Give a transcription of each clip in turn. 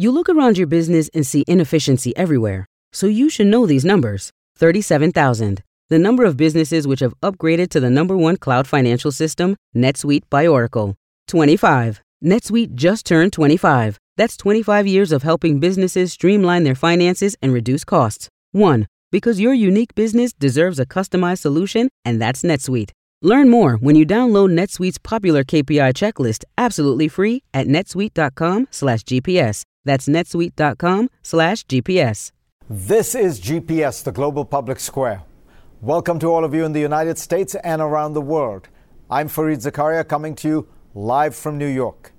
You look around your business and see inefficiency everywhere, so you should know these numbers 37,000. The number of businesses which have upgraded to the number one cloud financial system, NetSuite by Oracle. 25. NetSuite just turned 25. That's 25 years of helping businesses streamline their finances and reduce costs. 1. Because your unique business deserves a customized solution, and that's NetSuite. Learn more when you download NetSuite's popular KPI checklist absolutely free at netsuite.com/gps. That's netsuite.com slash GPS. This is GPS, the Global Public Square. Welcome to all of you in the United States and around the world. I'm Fareed Zakaria coming to you live from New York.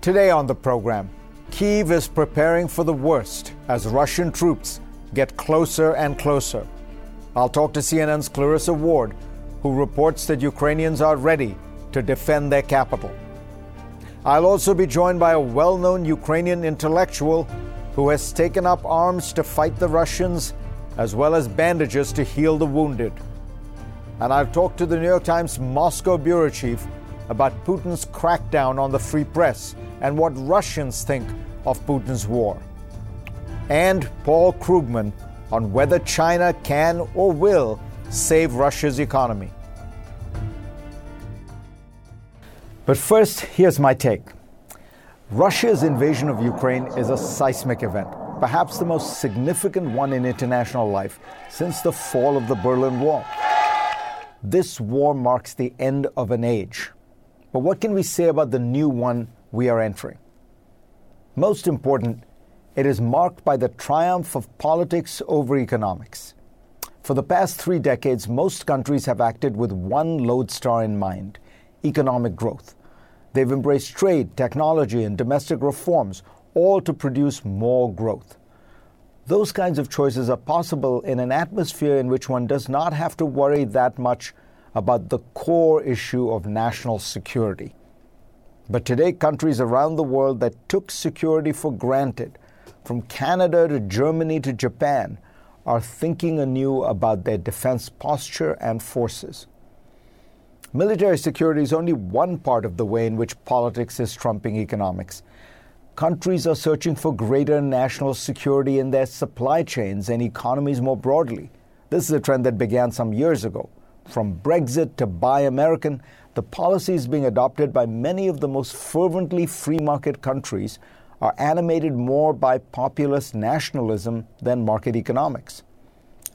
Today on the program, Kiev is preparing for the worst as Russian troops get closer and closer. I'll talk to CNN's Clarissa Ward, who reports that Ukrainians are ready to defend their capital. I'll also be joined by a well known Ukrainian intellectual who has taken up arms to fight the Russians, as well as bandages to heal the wounded. And I'll talk to the New York Times Moscow bureau chief about Putin's crackdown on the free press and what Russians think of Putin's war. And Paul Krugman on whether China can or will save Russia's economy. But first, here's my take. Russia's invasion of Ukraine is a seismic event, perhaps the most significant one in international life since the fall of the Berlin Wall. This war marks the end of an age. But what can we say about the new one we are entering? Most important, it is marked by the triumph of politics over economics. For the past three decades, most countries have acted with one lodestar in mind economic growth. They've embraced trade, technology, and domestic reforms, all to produce more growth. Those kinds of choices are possible in an atmosphere in which one does not have to worry that much about the core issue of national security. But today, countries around the world that took security for granted, from Canada to Germany to Japan, are thinking anew about their defense posture and forces. Military security is only one part of the way in which politics is trumping economics. Countries are searching for greater national security in their supply chains and economies more broadly. This is a trend that began some years ago. From Brexit to Buy American, the policies being adopted by many of the most fervently free market countries are animated more by populist nationalism than market economics.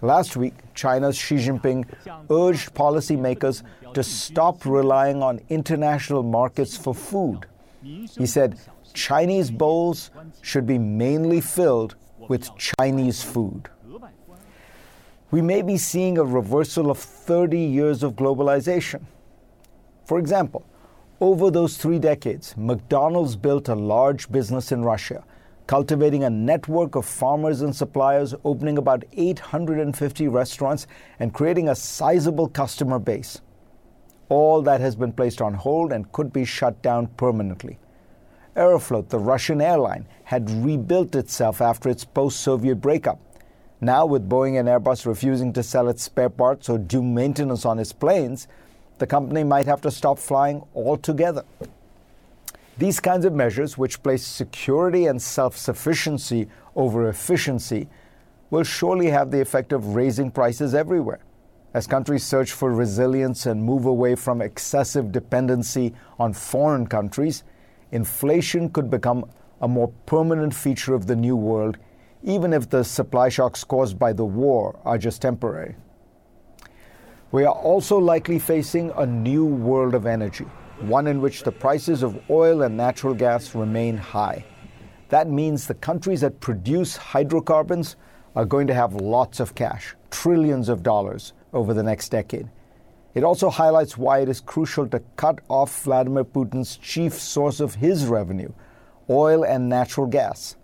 Last week, China's Xi Jinping urged policymakers to stop relying on international markets for food. He said Chinese bowls should be mainly filled with Chinese food. We may be seeing a reversal of 30 years of globalization. For example, over those three decades, McDonald's built a large business in Russia, cultivating a network of farmers and suppliers, opening about 850 restaurants, and creating a sizable customer base. All that has been placed on hold and could be shut down permanently. Aeroflot, the Russian airline, had rebuilt itself after its post Soviet breakup. Now, with Boeing and Airbus refusing to sell its spare parts or do maintenance on its planes, the company might have to stop flying altogether. These kinds of measures, which place security and self sufficiency over efficiency, will surely have the effect of raising prices everywhere. As countries search for resilience and move away from excessive dependency on foreign countries, inflation could become a more permanent feature of the new world, even if the supply shocks caused by the war are just temporary. We are also likely facing a new world of energy one in which the prices of oil and natural gas remain high. That means the countries that produce hydrocarbons are going to have lots of cash, trillions of dollars, over the next decade. It also highlights why it is crucial to cut off Vladimir Putin's chief source of his revenue, oil and natural gas.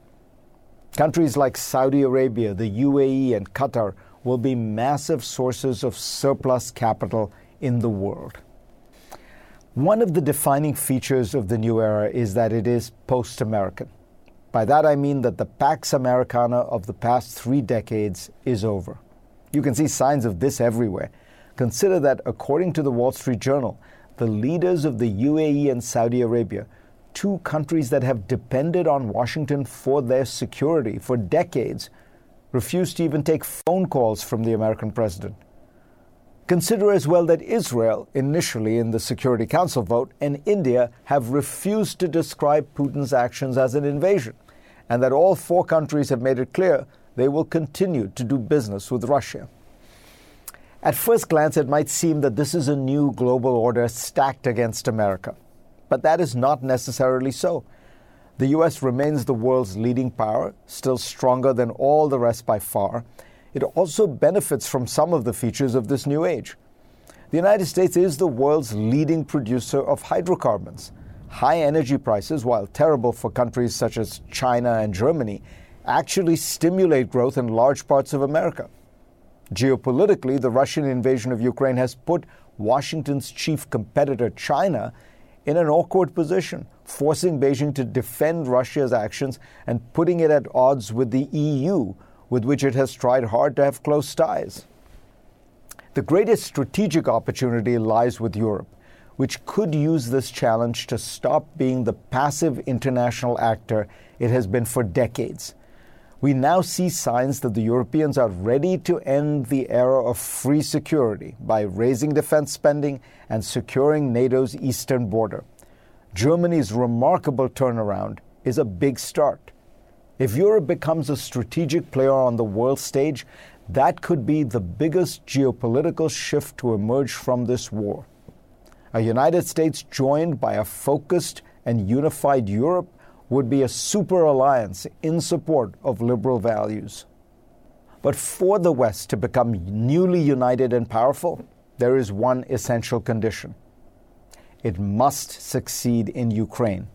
Countries like Saudi Arabia, the UAE, and Qatar will be massive sources of surplus capital in the world. One of the defining features of the new era is that it is post American. By that I mean that the Pax Americana of the past three decades is over. You can see signs of this everywhere. Consider that, according to the Wall Street Journal, the leaders of the UAE and Saudi Arabia, two countries that have depended on Washington for their security for decades refused to even take phone calls from the American president. Consider as well that Israel, initially in the Security Council vote, and India have refused to describe Putin's actions as an invasion, and that all four countries have made it clear they will continue to do business with Russia. At first glance, it might seem that this is a new global order stacked against America. But that is not necessarily so. The US remains the world's leading power, still stronger than all the rest by far. It also benefits from some of the features of this new age. The United States is the world's leading producer of hydrocarbons. High energy prices, while terrible for countries such as China and Germany, actually stimulate growth in large parts of America. Geopolitically, the Russian invasion of Ukraine has put Washington's chief competitor, China, in an awkward position, forcing Beijing to defend Russia's actions and putting it at odds with the EU, with which it has tried hard to have close ties. The greatest strategic opportunity lies with Europe, which could use this challenge to stop being the passive international actor it has been for decades we now see signs that the Europeans are ready to end the era of free security by raising defense spending and securing NATO's eastern border. Germany's remarkable turnaround is a big start. If Europe becomes a strategic player on the world stage, that could be the biggest geopolitical shift to emerge from this war. A United States joined by a focused and unified Europe would be a super alliance in support of liberal values. But for the West to become newly united and powerful, there is one essential condition it must succeed in Ukraine.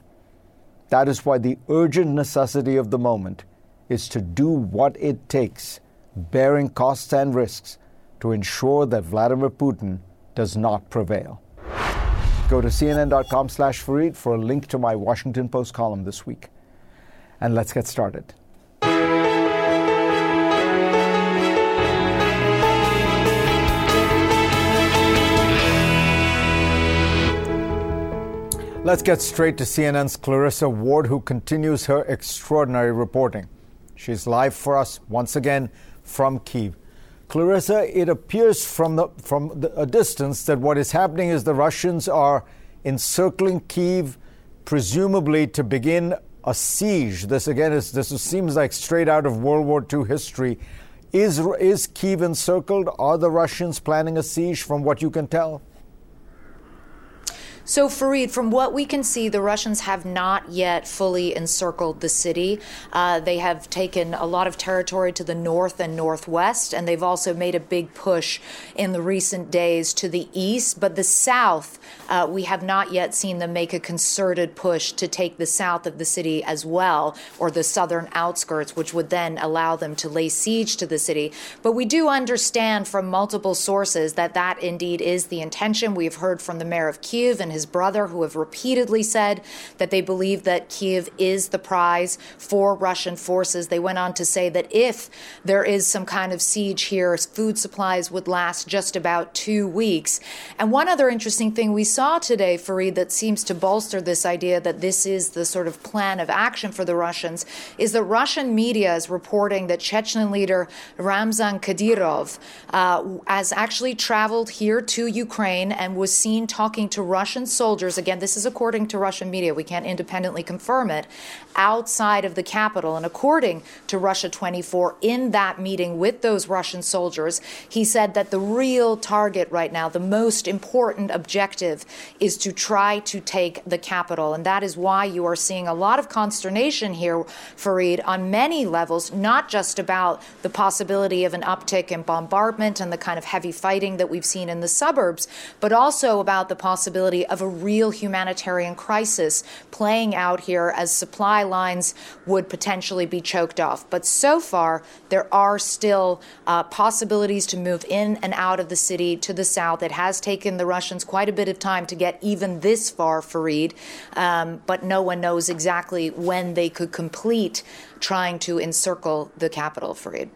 That is why the urgent necessity of the moment is to do what it takes, bearing costs and risks, to ensure that Vladimir Putin does not prevail. Go to cnn.com slash Fareed for a link to my Washington Post column this week. And let's get started. Let's get straight to CNN's Clarissa Ward, who continues her extraordinary reporting. She's live for us once again from Kiev. Clarissa, it appears from, the, from the, a distance that what is happening is the Russians are encircling Kiev, presumably to begin a siege. This again is this seems like straight out of World War II history. Is is Kiev encircled? Are the Russians planning a siege? From what you can tell. So, Fareed, from what we can see, the Russians have not yet fully encircled the city. Uh, they have taken a lot of territory to the north and northwest, and they've also made a big push in the recent days to the east. But the south, uh, we have not yet seen them make a concerted push to take the south of the city as well, or the southern outskirts, which would then allow them to lay siege to the city. But we do understand from multiple sources that that indeed is the intention. We've heard from the mayor of Kiev and his brother, who have repeatedly said that they believe that Kiev is the prize for Russian forces. They went on to say that if there is some kind of siege here, food supplies would last just about two weeks. And one other interesting thing we saw today, Fareed, that seems to bolster this idea that this is the sort of plan of action for the Russians is that Russian media is reporting that Chechen leader Ramzan Kadyrov uh, has actually traveled here to Ukraine and was seen talking to Russian soldiers, again, this is according to Russian media, we can't independently confirm it, outside of the capital. And according to Russia 24, in that meeting with those Russian soldiers, he said that the real target right now, the most important objective, is to try to take the capital. And that is why you are seeing a lot of consternation here, Fareed, on many levels, not just about the possibility of an uptick in bombardment and the kind of heavy fighting that we've seen in the suburbs, but also about the possibility of a real humanitarian crisis playing out here as supply lines would potentially be choked off. But so far, there are still uh, possibilities to move in and out of the city to the south. It has taken the Russians quite a bit of time to get even this far, Fareed, um, but no one knows exactly when they could complete trying to encircle the capital, Fareed.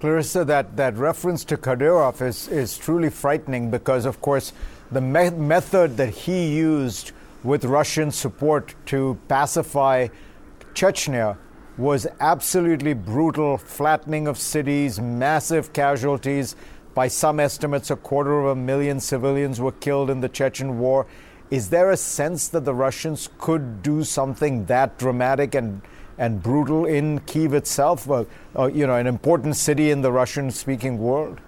Clarissa, that, that reference to Kadyrov is, is truly frightening because, of course, the me- method that he used with Russian support to pacify Chechnya was absolutely brutal flattening of cities, massive casualties. By some estimates, a quarter of a million civilians were killed in the Chechen war. Is there a sense that the Russians could do something that dramatic and, and brutal in Kiev itself, uh, uh, you know, an important city in the Russian speaking world?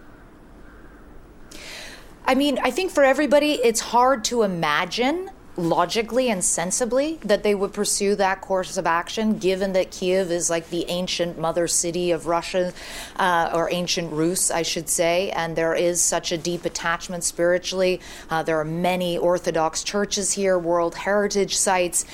I mean, I think for everybody, it's hard to imagine logically and sensibly that they would pursue that course of action, given that Kiev is like the ancient mother city of Russia, uh, or ancient Rus, I should say, and there is such a deep attachment spiritually. Uh, there are many Orthodox churches here, World Heritage sites.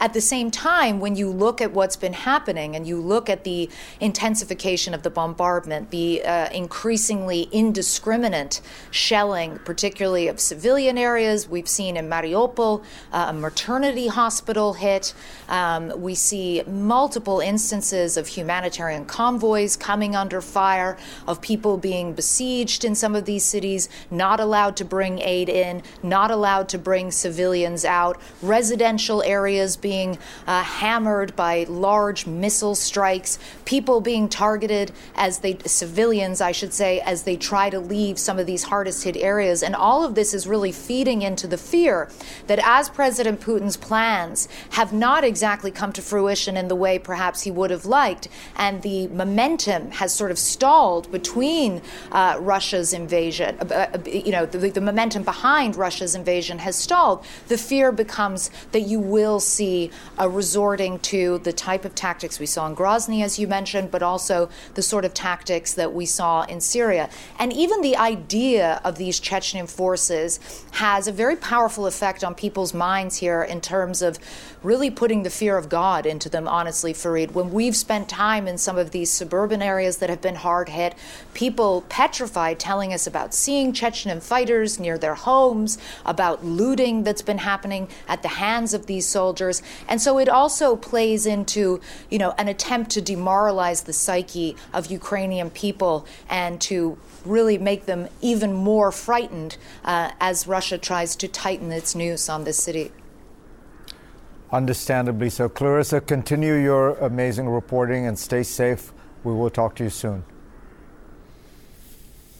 At the same time, when you look at what's been happening and you look at the intensification of the bombardment, the uh, increasingly indiscriminate shelling, particularly of civilian areas, we've seen in Mariupol uh, a maternity hospital hit. Um, we see multiple instances of humanitarian convoys coming under fire, of people being besieged in some of these cities, not allowed to bring aid in, not allowed to bring civilians out, residential areas being uh, hammered by large missile strikes, people being targeted as they, civilians, I should say, as they try to leave some of these hardest hit areas. And all of this is really feeding into the fear that as as President Putin's plans have not exactly come to fruition in the way perhaps he would have liked, and the momentum has sort of stalled between uh, Russia's invasion, uh, uh, you know, the, the momentum behind Russia's invasion has stalled, the fear becomes that you will see a resorting to the type of tactics we saw in Grozny, as you mentioned, but also the sort of tactics that we saw in Syria. And even the idea of these Chechen forces has a very powerful effect on people's minds here in terms of really putting the fear of God into them, honestly, Fareed. When we've spent time in some of these suburban areas that have been hard hit, people petrified telling us about seeing Chechen fighters near their homes, about looting that's been happening at the hands of these soldiers. And so it also plays into, you know, an attempt to demoralize the psyche of Ukrainian people and to really make them even more frightened uh, as Russia tries to tighten its noose on this city. Understandably so. Clarissa, continue your amazing reporting and stay safe. We will talk to you soon.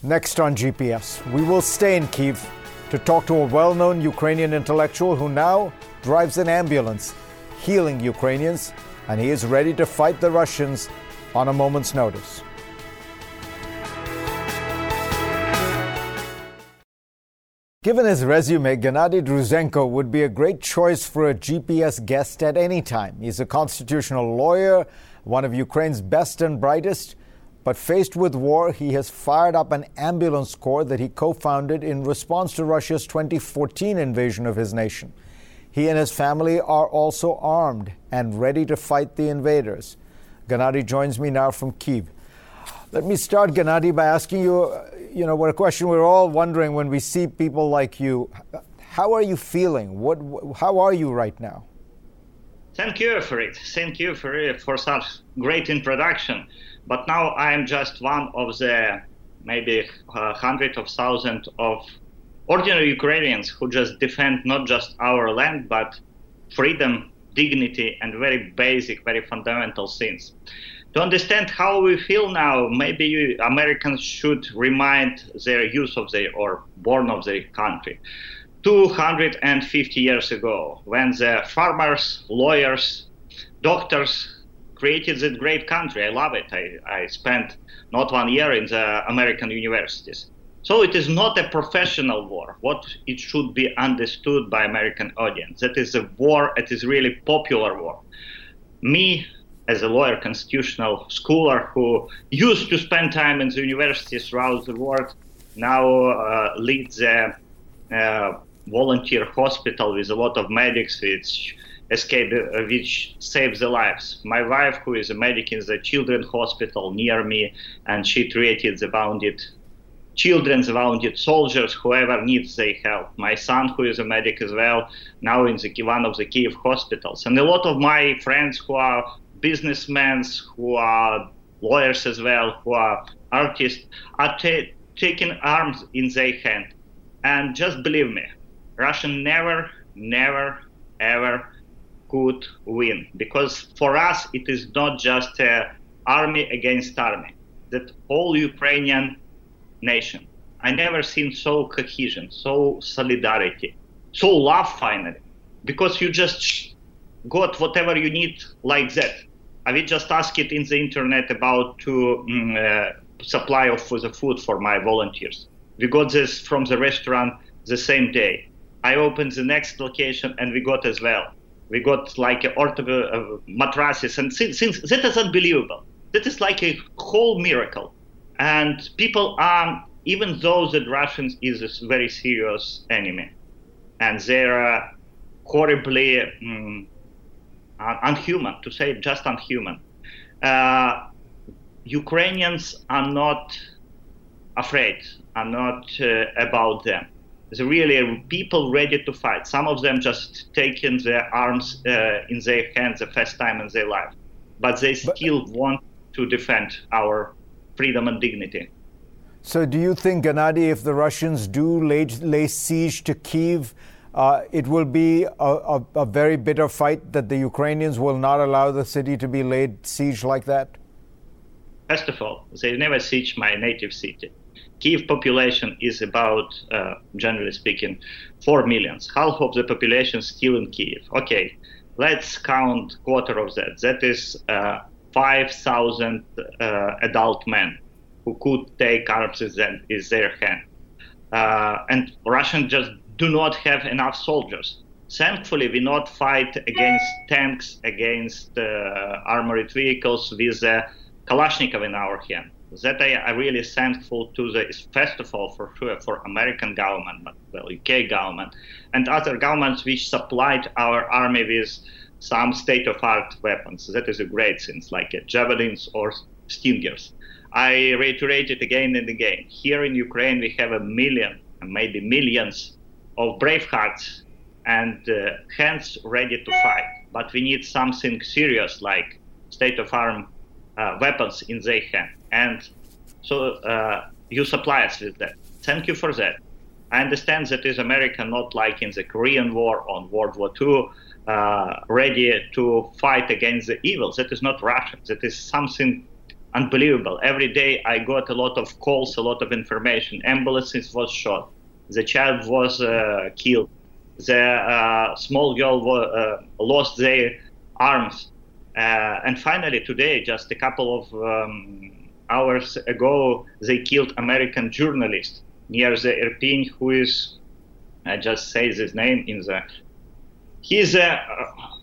Next on GPS, we will stay in Kiev to talk to a well known Ukrainian intellectual who now drives an ambulance healing Ukrainians, and he is ready to fight the Russians on a moment's notice. Given his resume, Gennadiy Druzenko would be a great choice for a GPS guest at any time. He's a constitutional lawyer, one of Ukraine's best and brightest. But faced with war, he has fired up an ambulance corps that he co founded in response to Russia's 2014 invasion of his nation. He and his family are also armed and ready to fight the invaders. Gennadiy joins me now from Kiev. Let me start, Gennadiy, by asking you, you know, what a question we're all wondering when we see people like you. How are you feeling? What, how are you right now? Thank you for it. Thank you for it, for such great introduction. But now I am just one of the maybe uh, hundreds of thousands of ordinary Ukrainians who just defend not just our land, but freedom, dignity, and very basic, very fundamental things to understand how we feel now, maybe you, Americans should remind their youth of their or born of their country. 250 years ago, when the farmers, lawyers, doctors created that great country. I love it. I, I spent not one year in the American universities. So it is not a professional war. What it should be understood by American audience. That is a war. It is really popular war. Me, as a lawyer, constitutional scholar who used to spend time in the universities throughout the world, now uh, leads a uh, volunteer hospital with a lot of medics which escape, uh, which saves the lives. My wife, who is a medic in the children's hospital near me, and she treated the wounded children, the wounded soldiers, whoever needs their help. My son, who is a medic as well, now in the, one of the Kiev hospitals. And a lot of my friends who are businessmen who are lawyers as well, who are artists, are t- taking arms in their hand. And just believe me, Russia never, never, ever could win. Because for us, it is not just army against army. That whole Ukrainian nation. I never seen so cohesion, so solidarity, so love finally. Because you just got whatever you need like that. I will just ask it in the internet about to um, uh, supply of the food for my volunteers. We got this from the restaurant the same day. I opened the next location and we got as well. We got like a ortho uh, mattresses and since, that is unbelievable. That is like a whole miracle. And people are, even though the Russians is a very serious enemy, and they're horribly um, unhuman, to say just unhuman. Uh, Ukrainians are not afraid, are not uh, about them. There's really people ready to fight. Some of them just taking their arms uh, in their hands the first time in their life, but they still but, want to defend our freedom and dignity. So, do you think, Gennadiy, if the Russians do lay, lay siege to Kiev, uh, it will be a, a, a, very bitter fight that the Ukrainians will not allow the city to be laid siege like that? First of all, they never siege my native city. Kiev population is about, uh, generally speaking, 4 millions. Half of the population still in Kiev. Okay, let's count quarter of that. That is uh, 5,000 uh, adult men who could take arms in their hand. Uh, and Russians just do not have enough soldiers. Thankfully, we not fight against tanks, against uh, armored vehicles with uh, Kalashnikov in our hand. That I, am really thankful to the first of all for sure for American government, but well UK government, and other governments which supplied our army with some state-of-art weapons. That is a great thing, like uh, javelins or stingers. I reiterate it again and again. Here in Ukraine, we have a million, maybe millions of brave hearts and uh, hands ready to fight. But we need something serious like state of arm uh, weapons in their hand. And so uh, you supply us with that. Thank you for that. I understand that is America not like in the Korean War or World War II, uh, ready to fight against the evil. That is not Russia. That is something unbelievable. Every day I got a lot of calls, a lot of information. Ambulances was shot the child was uh, killed. The uh, small girl uh, lost their arms. and finally, today, just a couple of um, hours ago, they killed American journalist near the Irpin, who is, I just say his name in the, he's a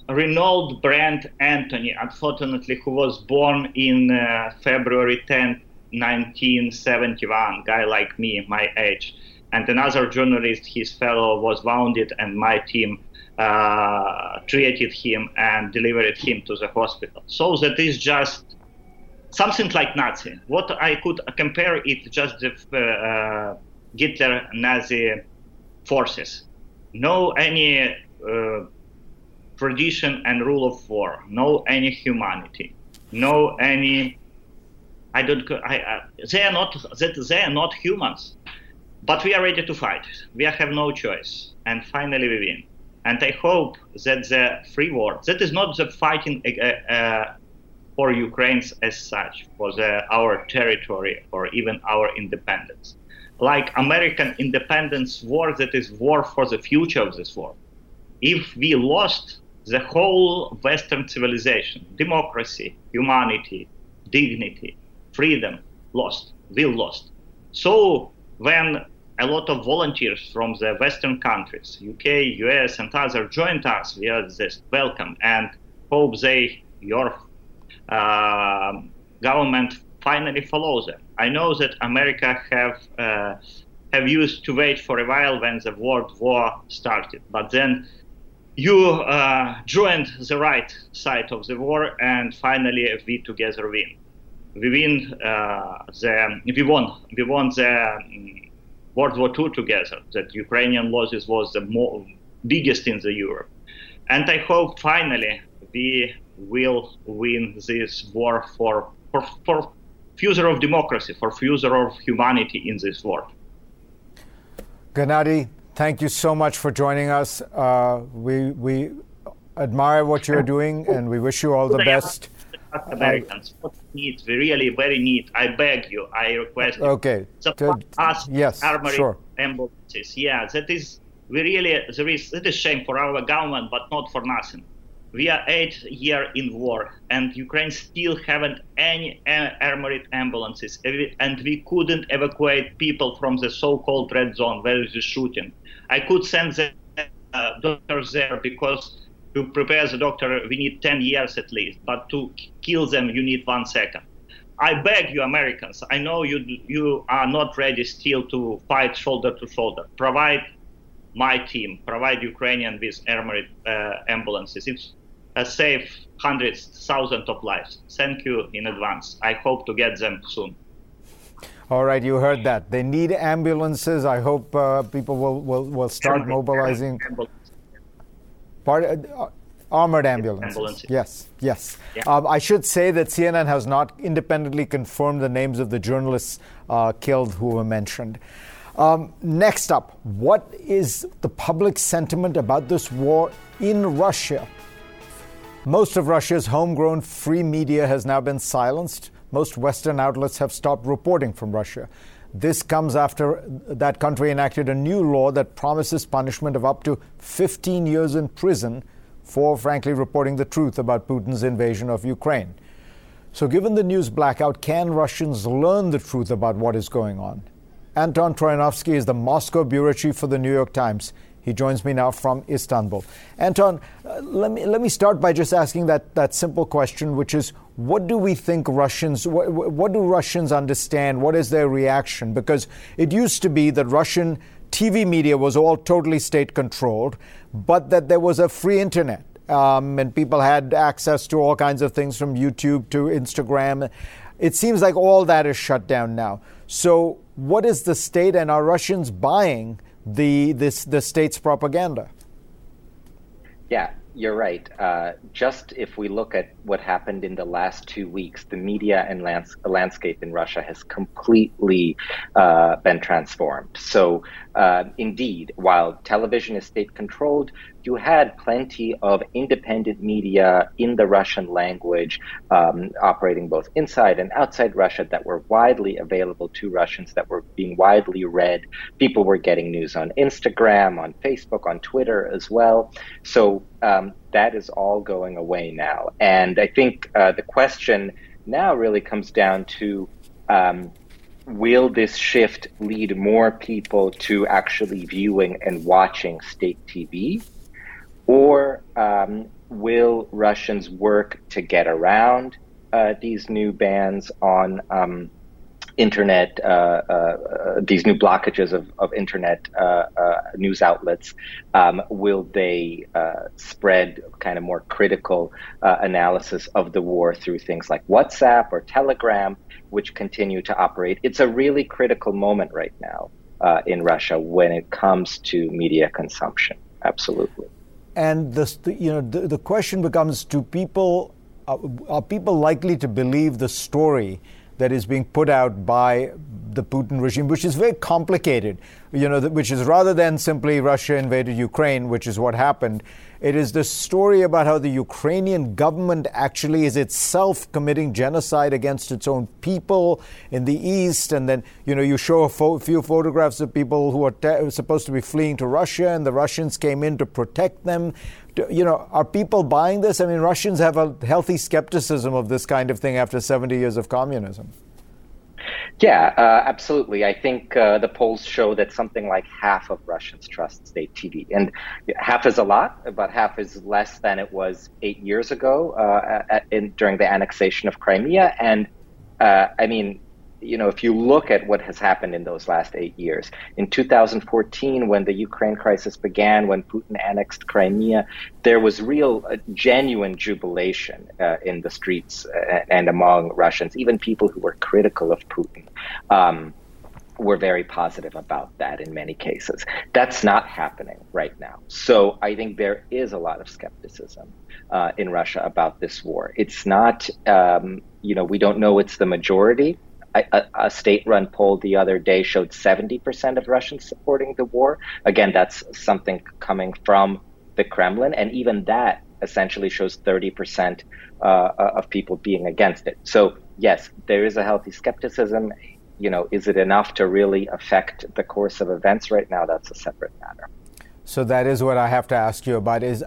Renaud Brand Anthony, unfortunately, who was born in uh, February 10, 1971, guy like me, my age and another journalist, his fellow, was wounded, and my team uh, treated him and delivered him to the hospital. So that is just something like Nazi. What I could compare it just the uh, Hitler Nazi forces. No any uh, tradition and rule of war. No any humanity. No any. I don't. I, they are not. That they are not humans. But we are ready to fight. We have no choice. And finally, we win. And I hope that the free war, that is not the fighting uh, uh, for Ukraine's as such, for the, our territory or even our independence. Like American independence war, that is war for the future of this war. If we lost the whole Western civilization, democracy, humanity, dignity, freedom, lost, we lost. So when a lot of volunteers from the Western countries, UK, US, and others joined us, we are just welcome and hope they, your uh, government finally follows them. I know that America have uh, have used to wait for a while when the World War started, but then you uh, joined the right side of the war, and finally we together win we win uh, the we won we won the um, World War II together. That Ukrainian losses was the more, biggest in the Europe, and I hope finally we will win this war for for, for future of democracy, for future of humanity in this world. Gennadiy, thank you so much for joining us. Uh, we we admire what you're doing, and we wish you all the best. Americans, what need we really very need. I beg you, I request. You, okay. Support us. Yes. Armored sure. ambulances. Yeah, that is we really there is it is shame for our government, but not for nothing. We are eight year in war, and Ukraine still haven't any armored ambulances, and we couldn't evacuate people from the so-called red zone where is the shooting. I could send the uh, doctors there because to prepare the doctor we need 10 years at least, but to kill them you need one second. I beg you, Americans. I know you you are not ready still to fight shoulder to shoulder. Provide my team, provide Ukrainian with armored uh, ambulances. It's a save hundreds, thousands of lives. Thank you in advance. I hope to get them soon. All right, you heard that. They need ambulances. I hope uh, people will, will, will start mobilizing. Part, uh, armored ambulances. ambulances. Yes, yes. Yeah. Um, I should say that CNN has not independently confirmed the names of the journalists uh, killed who were mentioned. Um, next up, what is the public sentiment about this war in Russia? Most of Russia's homegrown free media has now been silenced. Most Western outlets have stopped reporting from Russia. This comes after that country enacted a new law that promises punishment of up to 15 years in prison for, frankly, reporting the truth about Putin's invasion of Ukraine. So, given the news blackout, can Russians learn the truth about what is going on? Anton Troianovski is the Moscow bureau chief for the New York Times. He joins me now from Istanbul. Anton, uh, let, me, let me start by just asking that, that simple question, which is what do we think Russians, what, what do Russians understand? What is their reaction? Because it used to be that Russian TV media was all totally state controlled, but that there was a free internet. Um, and people had access to all kinds of things from YouTube to Instagram. It seems like all that is shut down now. So, what is the state, and are Russians buying the this the state's propaganda. Yeah, you're right. Uh, just if we look at what happened in the last two weeks, the media and lands- landscape in Russia has completely uh, been transformed. So, uh, indeed, while television is state controlled, you had plenty of independent media in the Russian language um, operating both inside and outside Russia that were widely available to Russians, that were being widely read. People were getting news on Instagram, on Facebook, on Twitter as well. So um, that is all going away now. And I think uh, the question now really comes down to um, will this shift lead more people to actually viewing and watching state TV? Or um, will Russians work to get around uh, these new bans on um, internet, uh, uh, uh these new blockages of, of internet uh, uh, news outlets? Um, will they spread kind of more critical analysis of the war through things like WhatsApp or Telegram, which continue to operate? It's a really critical moment right now in Russia when it comes to media consumption. Absolutely and the, you know the, the question becomes: Do people uh, are people likely to believe the story that is being put out by the Putin regime, which is very complicated? You know, which is rather than simply Russia invaded Ukraine, which is what happened. It is the story about how the Ukrainian government actually is itself committing genocide against its own people in the east. And then, you know, you show a fo- few photographs of people who are te- supposed to be fleeing to Russia, and the Russians came in to protect them. You know, are people buying this? I mean, Russians have a healthy skepticism of this kind of thing after 70 years of communism. Yeah, uh, absolutely. I think uh, the polls show that something like half of Russians trust state TV, and half is a lot, but half is less than it was eight years ago uh, at, in, during the annexation of Crimea. And uh, I mean, you know, if you look at what has happened in those last eight years, in 2014, when the Ukraine crisis began, when Putin annexed Crimea, there was real, uh, genuine jubilation uh, in the streets uh, and among Russians, even people who were critical of Putin. Um, were very positive about that in many cases. That's not happening right now. So I think there is a lot of skepticism uh, in Russia about this war. It's not, um, you know, we don't know it's the majority, a, a state-run poll the other day showed 70% of Russians supporting the war. Again, that's something coming from the Kremlin, and even that essentially shows 30% uh, of people being against it. So, yes, there is a healthy skepticism. You know, is it enough to really affect the course of events right now? That's a separate matter. So that is what I have to ask you about. Is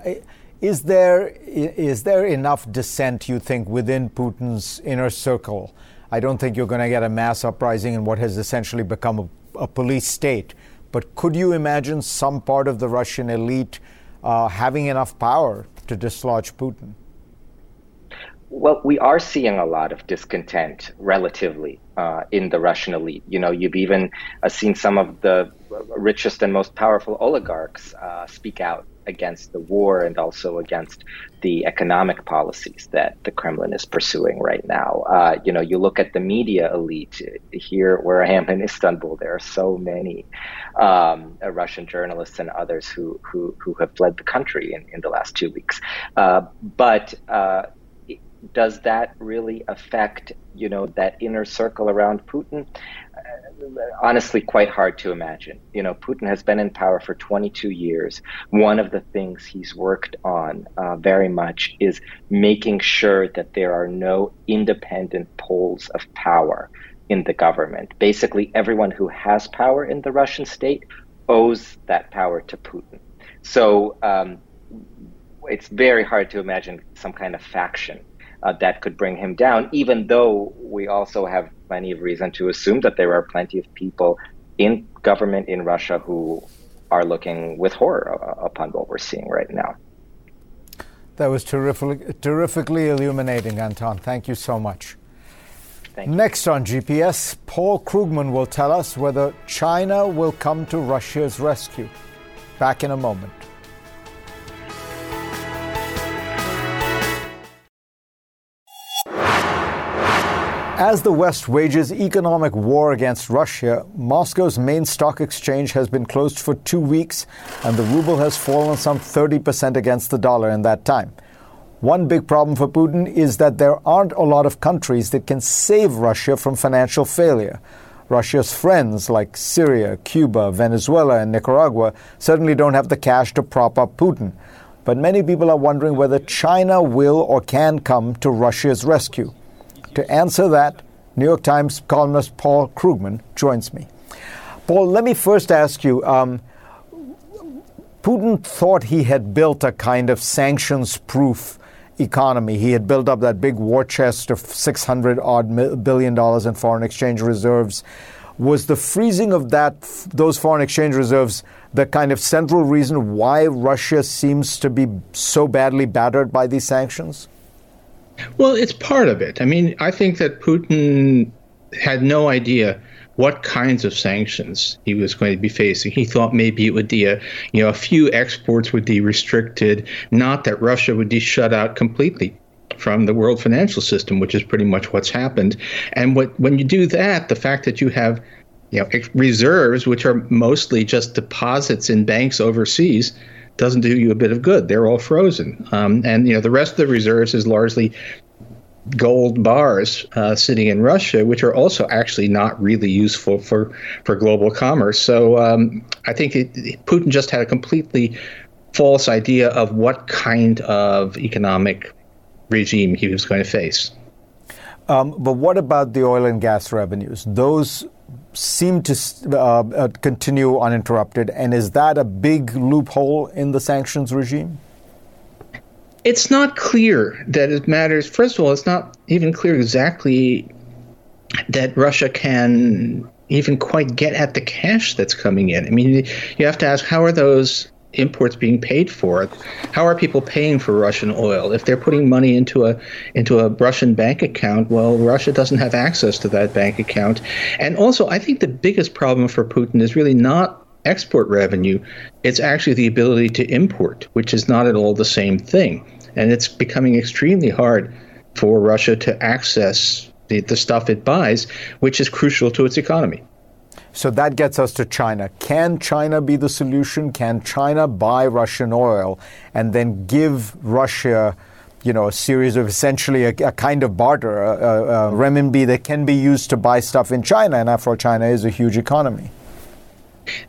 is there is there enough dissent you think within Putin's inner circle? I don't think you're going to get a mass uprising in what has essentially become a, a police state. But could you imagine some part of the Russian elite uh, having enough power to dislodge Putin? Well, we are seeing a lot of discontent relatively uh, in the Russian elite. You know, you've even uh, seen some of the richest and most powerful oligarchs uh, speak out against the war and also against the economic policies that the Kremlin is pursuing right now. Uh, you know, you look at the media elite here, where I am in Istanbul. There are so many um, uh, Russian journalists and others who who, who have fled the country in, in the last two weeks. Uh, but does that really affect you know that inner circle around Putin? Honestly, quite hard to imagine. You know, Putin has been in power for 22 years. One of the things he's worked on uh, very much is making sure that there are no independent poles of power in the government. Basically, everyone who has power in the Russian state owes that power to Putin. So. Um, it's very hard to imagine some kind of faction uh, that could bring him down, even though we also have plenty of reason to assume that there are plenty of people in government in Russia who are looking with horror uh, upon what we're seeing right now. That was terrific, terrifically illuminating, Anton. Thank you so much. Next on GPS, Paul Krugman will tell us whether China will come to Russia's rescue. Back in a moment. As the West wages economic war against Russia, Moscow's main stock exchange has been closed for two weeks, and the ruble has fallen some 30% against the dollar in that time. One big problem for Putin is that there aren't a lot of countries that can save Russia from financial failure. Russia's friends like Syria, Cuba, Venezuela, and Nicaragua certainly don't have the cash to prop up Putin. But many people are wondering whether China will or can come to Russia's rescue. To answer that, New York Times columnist Paul Krugman joins me. Paul, let me first ask you um, Putin thought he had built a kind of sanctions proof economy. He had built up that big war chest of 600 odd billion dollars in foreign exchange reserves. Was the freezing of that those foreign exchange reserves the kind of central reason why Russia seems to be so badly battered by these sanctions? Well, it's part of it. I mean, I think that Putin had no idea what kinds of sanctions he was going to be facing. He thought maybe it would be a, you know, a few exports would be restricted, not that Russia would be shut out completely from the world financial system, which is pretty much what's happened. And what when you do that, the fact that you have you know reserves, which are mostly just deposits in banks overseas, doesn't do you a bit of good. They're all frozen, um, and you know the rest of the reserves is largely gold bars uh, sitting in Russia, which are also actually not really useful for for global commerce. So um, I think it, Putin just had a completely false idea of what kind of economic regime he was going to face. Um, but what about the oil and gas revenues? Those seem to uh, uh, continue uninterrupted. And is that a big loophole in the sanctions regime? It's not clear that it matters. First of all, it's not even clear exactly that Russia can even quite get at the cash that's coming in. I mean, you have to ask how are those imports being paid for? How are people paying for Russian oil? If they're putting money into a into a Russian bank account, well, Russia doesn't have access to that bank account. And also, I think the biggest problem for Putin is really not export revenue; it's actually the ability to import, which is not at all the same thing. And it's becoming extremely hard for Russia to access the, the stuff it buys, which is crucial to its economy. So that gets us to China. Can China be the solution? Can China buy Russian oil and then give Russia, you know, a series of essentially a, a kind of barter, a, a, a renminbi that can be used to buy stuff in China? And after all, China is a huge economy.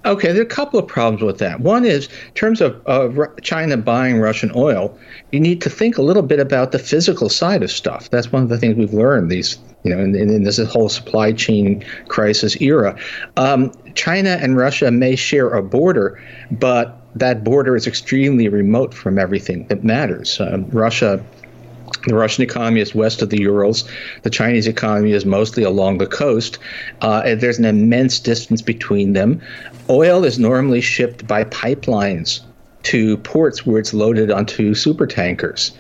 Okay, there are a couple of problems with that. One is, in terms of uh, China buying Russian oil, you need to think a little bit about the physical side of stuff. That's one of the things we've learned these, you know, in, in this whole supply chain crisis era. Um, China and Russia may share a border, but that border is extremely remote from everything that matters. Um, Russia the Russian economy is west of the Urals. The Chinese economy is mostly along the coast. Uh, there's an immense distance between them. Oil is normally shipped by pipelines to ports where it's loaded onto super tankers.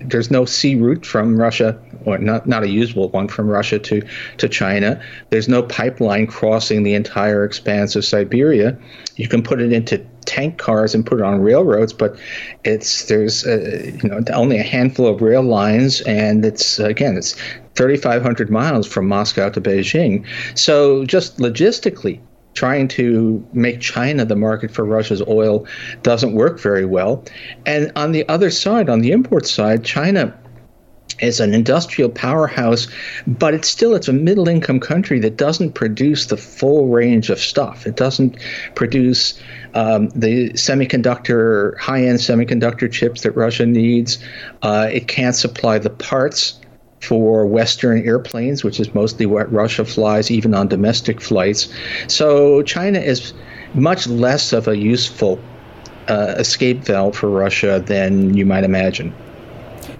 There's no sea route from Russia, or not, not a usable one from Russia to, to China. There's no pipeline crossing the entire expanse of Siberia. You can put it into tank cars and put it on railroads, but it's there's uh, you know only a handful of rail lines, and it's again it's 3,500 miles from Moscow to Beijing. So just logistically, trying to make China the market for Russia's oil doesn't work very well. And on the other side, on the import side, China is an industrial powerhouse, but it's still it's a middle income country that doesn't produce the full range of stuff. It doesn't produce um, the semiconductor high end semiconductor chips that Russia needs. Uh, it can't supply the parts for Western airplanes, which is mostly what Russia flies, even on domestic flights. So China is much less of a useful uh, escape valve for Russia than you might imagine.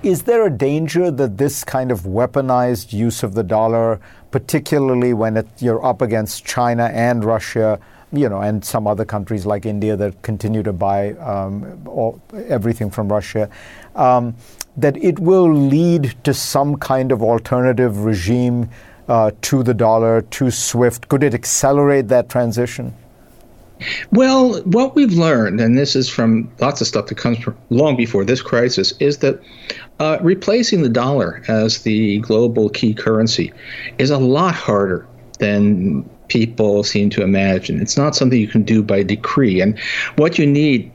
Is there a danger that this kind of weaponized use of the dollar, particularly when it, you're up against China and Russia, you know, and some other countries like India that continue to buy um, all, everything from Russia, um, that it will lead to some kind of alternative regime uh, to the dollar, to SWIFT? Could it accelerate that transition? Well, what we've learned, and this is from lots of stuff that comes from long before this crisis, is that uh, replacing the dollar as the global key currency is a lot harder than people seem to imagine. It's not something you can do by decree. And what you need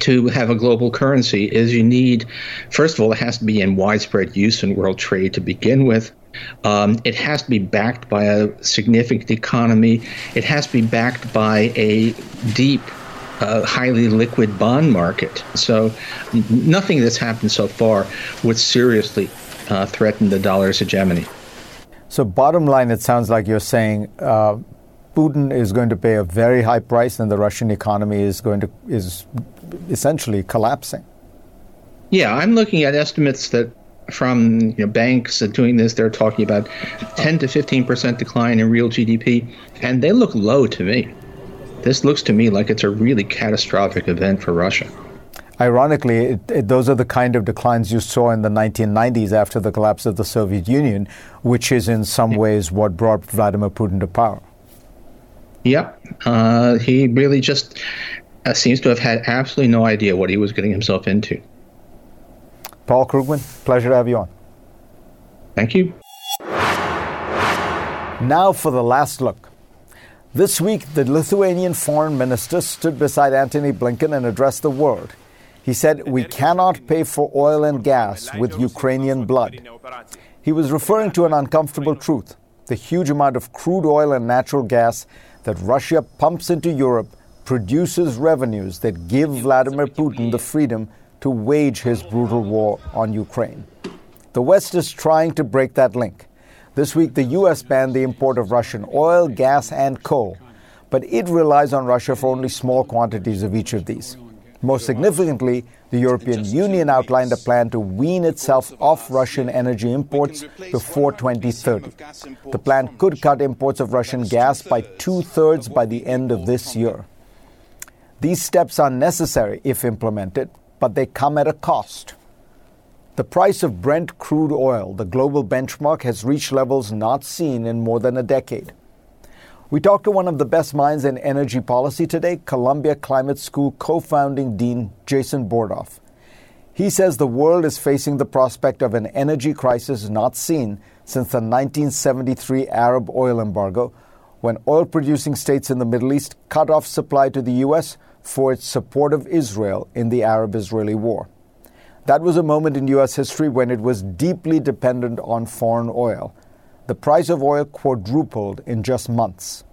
to have a global currency is you need, first of all, it has to be in widespread use in world trade to begin with. Um, it has to be backed by a significant economy. It has to be backed by a deep, uh, highly liquid bond market. So, nothing that's happened so far would seriously uh, threaten the dollar's hegemony. So, bottom line, it sounds like you're saying uh, Putin is going to pay a very high price, and the Russian economy is going to is essentially collapsing. Yeah, I'm looking at estimates that from you know, banks doing this, they're talking about 10 to 15 percent decline in real GDP, and they look low to me. This looks to me like it's a really catastrophic event for Russia. Ironically, it, it, those are the kind of declines you saw in the 1990s after the collapse of the Soviet Union, which is in some ways what brought Vladimir Putin to power. Yep. Uh, he really just uh, seems to have had absolutely no idea what he was getting himself into. Paul Krugman, pleasure to have you on. Thank you. Now for the last look. This week, the Lithuanian foreign minister stood beside Antony Blinken and addressed the world. He said, We cannot pay for oil and gas with Ukrainian blood. He was referring to an uncomfortable truth the huge amount of crude oil and natural gas that Russia pumps into Europe produces revenues that give Vladimir Putin the freedom to wage his brutal war on Ukraine. The West is trying to break that link. This week, the U.S. banned the import of Russian oil, gas, and coal, but it relies on Russia for only small quantities of each of these. Most significantly, the European Union outlined a plan to wean itself off Russian energy imports before 2030. The plan could cut imports of Russian gas by two thirds by the end of this year. These steps are necessary if implemented, but they come at a cost. The price of Brent crude oil, the global benchmark, has reached levels not seen in more than a decade. We talked to one of the best minds in energy policy today, Columbia Climate School co founding dean Jason Bordoff. He says the world is facing the prospect of an energy crisis not seen since the 1973 Arab oil embargo, when oil producing states in the Middle East cut off supply to the U.S for its support of Israel in the Arab Israeli war. That was a moment in U.S. history when it was deeply dependent on foreign oil. The price of oil quadrupled in just months.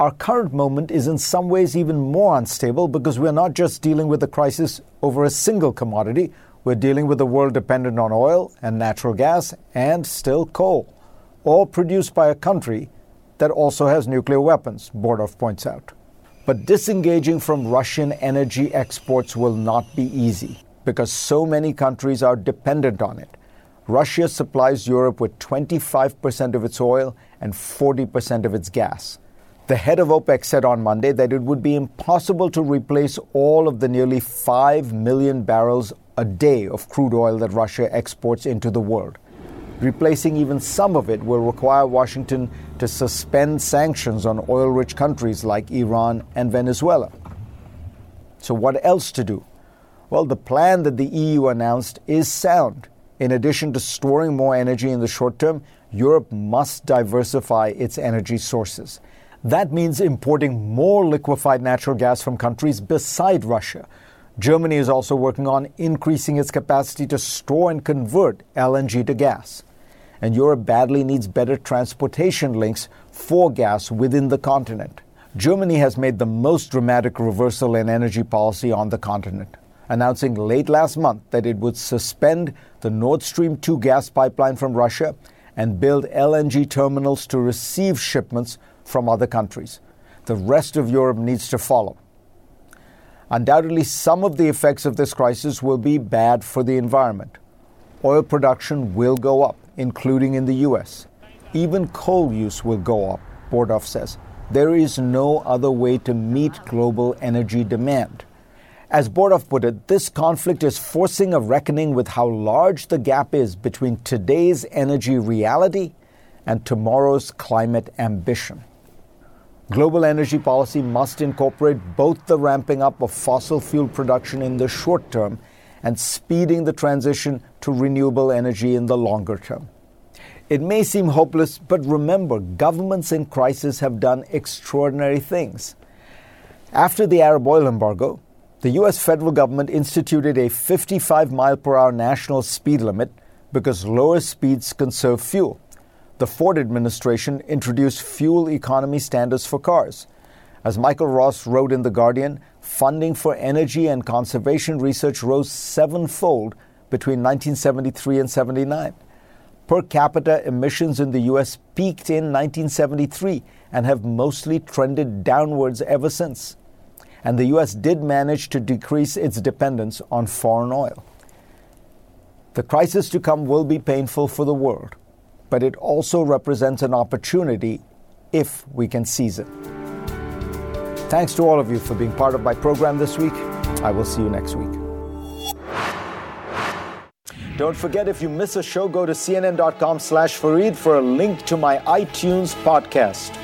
our current moment is in some ways even more unstable because we're not just dealing with a crisis over a single commodity, we're dealing with a world dependent on oil and natural gas and still coal, all produced by a country that also has nuclear weapons, Bordoff points out. But disengaging from Russian energy exports will not be easy because so many countries are dependent on it. Russia supplies Europe with 25% of its oil and 40% of its gas. The head of OPEC said on Monday that it would be impossible to replace all of the nearly 5 million barrels a day of crude oil that Russia exports into the world. Replacing even some of it will require Washington to suspend sanctions on oil rich countries like Iran and Venezuela. So, what else to do? Well, the plan that the EU announced is sound. In addition to storing more energy in the short term, Europe must diversify its energy sources. That means importing more liquefied natural gas from countries beside Russia. Germany is also working on increasing its capacity to store and convert LNG to gas. And Europe badly needs better transportation links for gas within the continent. Germany has made the most dramatic reversal in energy policy on the continent, announcing late last month that it would suspend the Nord Stream 2 gas pipeline from Russia and build LNG terminals to receive shipments from other countries. The rest of Europe needs to follow. Undoubtedly, some of the effects of this crisis will be bad for the environment. Oil production will go up, including in the U.S. Even coal use will go up, Bordoff says. There is no other way to meet global energy demand. As Bordoff put it, this conflict is forcing a reckoning with how large the gap is between today's energy reality and tomorrow's climate ambition. Global energy policy must incorporate both the ramping up of fossil fuel production in the short term and speeding the transition to renewable energy in the longer term. It may seem hopeless, but remember, governments in crisis have done extraordinary things. After the Arab oil embargo, the US federal government instituted a 55 mile per hour national speed limit because lower speeds conserve fuel the Ford administration introduced fuel economy standards for cars. As Michael Ross wrote in The Guardian, funding for energy and conservation research rose sevenfold between 1973 and 79. Per capita emissions in the U.S. peaked in 1973 and have mostly trended downwards ever since. And the U.S. did manage to decrease its dependence on foreign oil. The crisis to come will be painful for the world but it also represents an opportunity if we can seize it. Thanks to all of you for being part of my program this week. I will see you next week. Don't forget, if you miss a show, go to cnn.com slash Fareed for a link to my iTunes podcast.